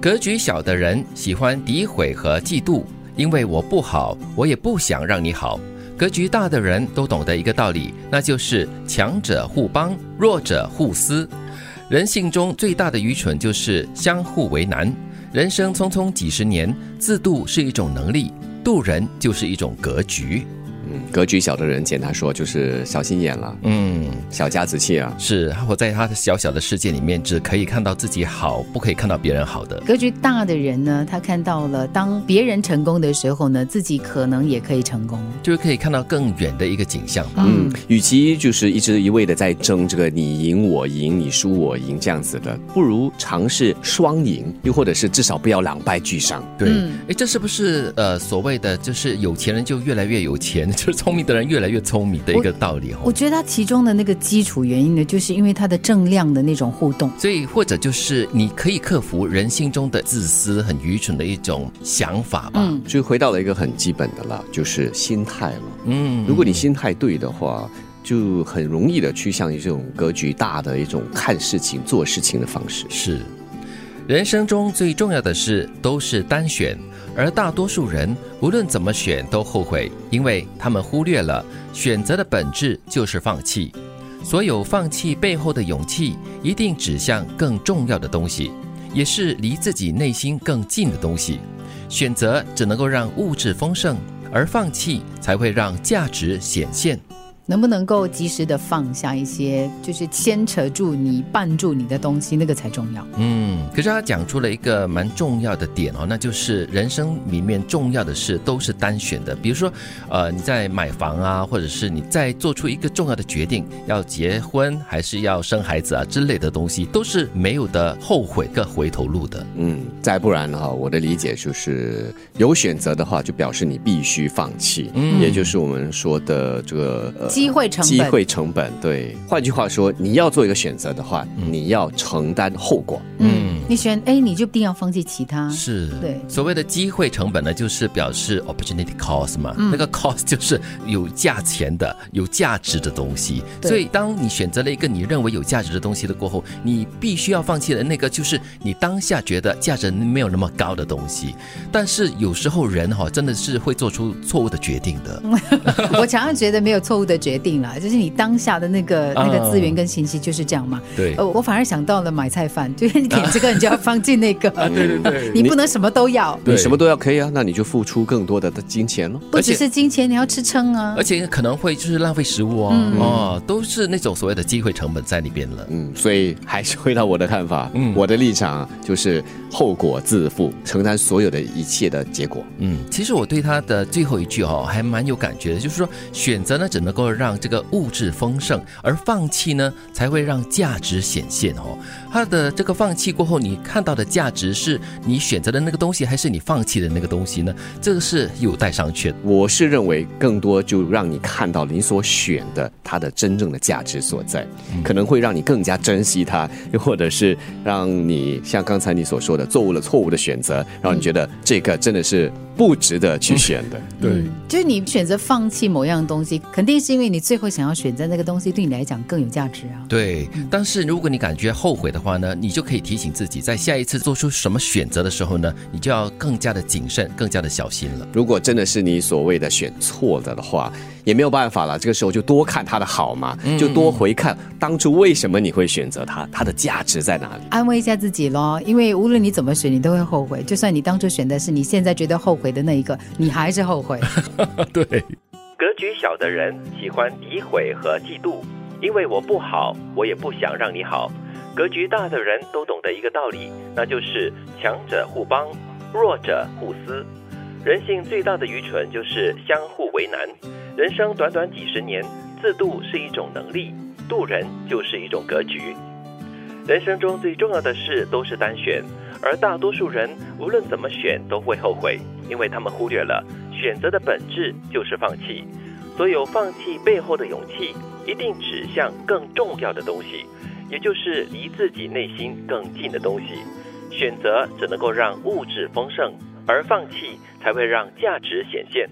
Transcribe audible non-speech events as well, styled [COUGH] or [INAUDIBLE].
格局小的人喜欢诋毁和嫉妒，因为我不好，我也不想让你好。格局大的人都懂得一个道理，那就是强者互帮，弱者互撕。人性中最大的愚蠢就是相互为难。人生匆匆几十年，自渡是一种能力，渡人就是一种格局。嗯，格局小的人，简单说就是小心眼了。嗯，小家子气啊。是活在他的小小的世界里面，只可以看到自己好，不可以看到别人好的。格局大的人呢，他看到了当别人成功的时候呢，自己可能也可以成功，就是可以看到更远的一个景象。嗯，与其就是一直一味的在争这个你赢我赢，你输我赢这样子的，不如尝试双赢，又或者是至少不要两败俱伤。对，哎，这是不是呃所谓的就是有钱人就越来越有钱？[LAUGHS] 就是聪明的人越来越聪明的一个道理我觉得它其中的那个基础原因呢，就是因为它的正量的那种互动，所以或者就是你可以克服人心中的自私、很愚蠢的一种想法吧。嗯，就回到了一个很基本的了，就是心态了。嗯，如果你心态对的话，就很容易的趋向于这种格局大的一种看事情、做事情的方式。是，人生中最重要的事都是单选。而大多数人无论怎么选都后悔，因为他们忽略了选择的本质就是放弃。所有放弃背后的勇气，一定指向更重要的东西，也是离自己内心更近的东西。选择只能够让物质丰盛，而放弃才会让价值显现。能不能够及时的放下一些，就是牵扯住你、绊住你的东西，那个才重要。嗯，可是他讲出了一个蛮重要的点哦，那就是人生里面重要的事都是单选的。比如说，呃，你在买房啊，或者是你在做出一个重要的决定，要结婚还是要生孩子啊之类的东西，都是没有的后悔跟回头路的。嗯，再不然哈，我的理解就是有选择的话，就表示你必须放弃，嗯，也就是我们说的这个。机会成本，机会成本，对。换句话说，你要做一个选择的话，你要承担后果。嗯，你选 A，你就一定要放弃其他。是，对。所谓的机会成本呢，就是表示 opportunity cost 嘛。那个 cost 就是有价钱的、有价值的东西。所以，当你选择了一个你认为有价值的东西的过后，你必须要放弃的那个，就是你当下觉得价值没有那么高的东西。但是有时候人哈，真的是会做出错误的决定的。[LAUGHS] 我常常觉得没有错误的。决定了，就是你当下的那个那个资源跟信息就是这样嘛。对，呃，我反而想到了买菜饭，[LAUGHS] 就是你点这个，你就要放进那个。对 [LAUGHS] 对对，[LAUGHS] 你不能什么都要。你什么都要可以啊，那你就付出更多的金钱了。不只是金钱，你要吃撑啊。而且可能会就是浪费食物哦，哦，都是那种所谓的机会成本在里边了。嗯，所以还是回到我的看法，嗯，我的立场就是后果自负，承担所有的一切的结果。嗯，其实我对他的最后一句哦，还蛮有感觉的，就是说选择呢，只能够让这个物。质丰盛，而放弃呢，才会让价值显现哦。他的这个放弃过后，你看到的价值是你选择的那个东西，还是你放弃的那个东西呢？这个是有待商榷。我是认为，更多就让你看到你所选的它的真正的价值所在，可能会让你更加珍惜它，又或者是让你像刚才你所说的，做误了错误的选择，让你觉得这个真的是不值得去选的。对，就是你选择放弃某样东西，肯定是因为你最后想要选。选择那个东西对你来讲更有价值啊！对，但是如果你感觉后悔的话呢，你就可以提醒自己，在下一次做出什么选择的时候呢，你就要更加的谨慎，更加的小心了。如果真的是你所谓的选错了的话，也没有办法了。这个时候就多看他的好嘛，就多回看当初为什么你会选择他，他的价值在哪里？安慰一下自己咯，因为无论你怎么选，你都会后悔。就算你当初选的是你现在觉得后悔的那一个，你还是后悔。[LAUGHS] 对。格局小的人喜欢诋毁和嫉妒，因为我不好，我也不想让你好。格局大的人都懂得一个道理，那就是强者互帮，弱者互撕。人性最大的愚蠢就是相互为难。人生短短几十年，自渡是一种能力，渡人就是一种格局。人生中最重要的事都是单选，而大多数人无论怎么选都会后悔，因为他们忽略了。选择的本质就是放弃，所有放弃背后的勇气，一定指向更重要的东西，也就是离自己内心更近的东西。选择只能够让物质丰盛，而放弃才会让价值显现。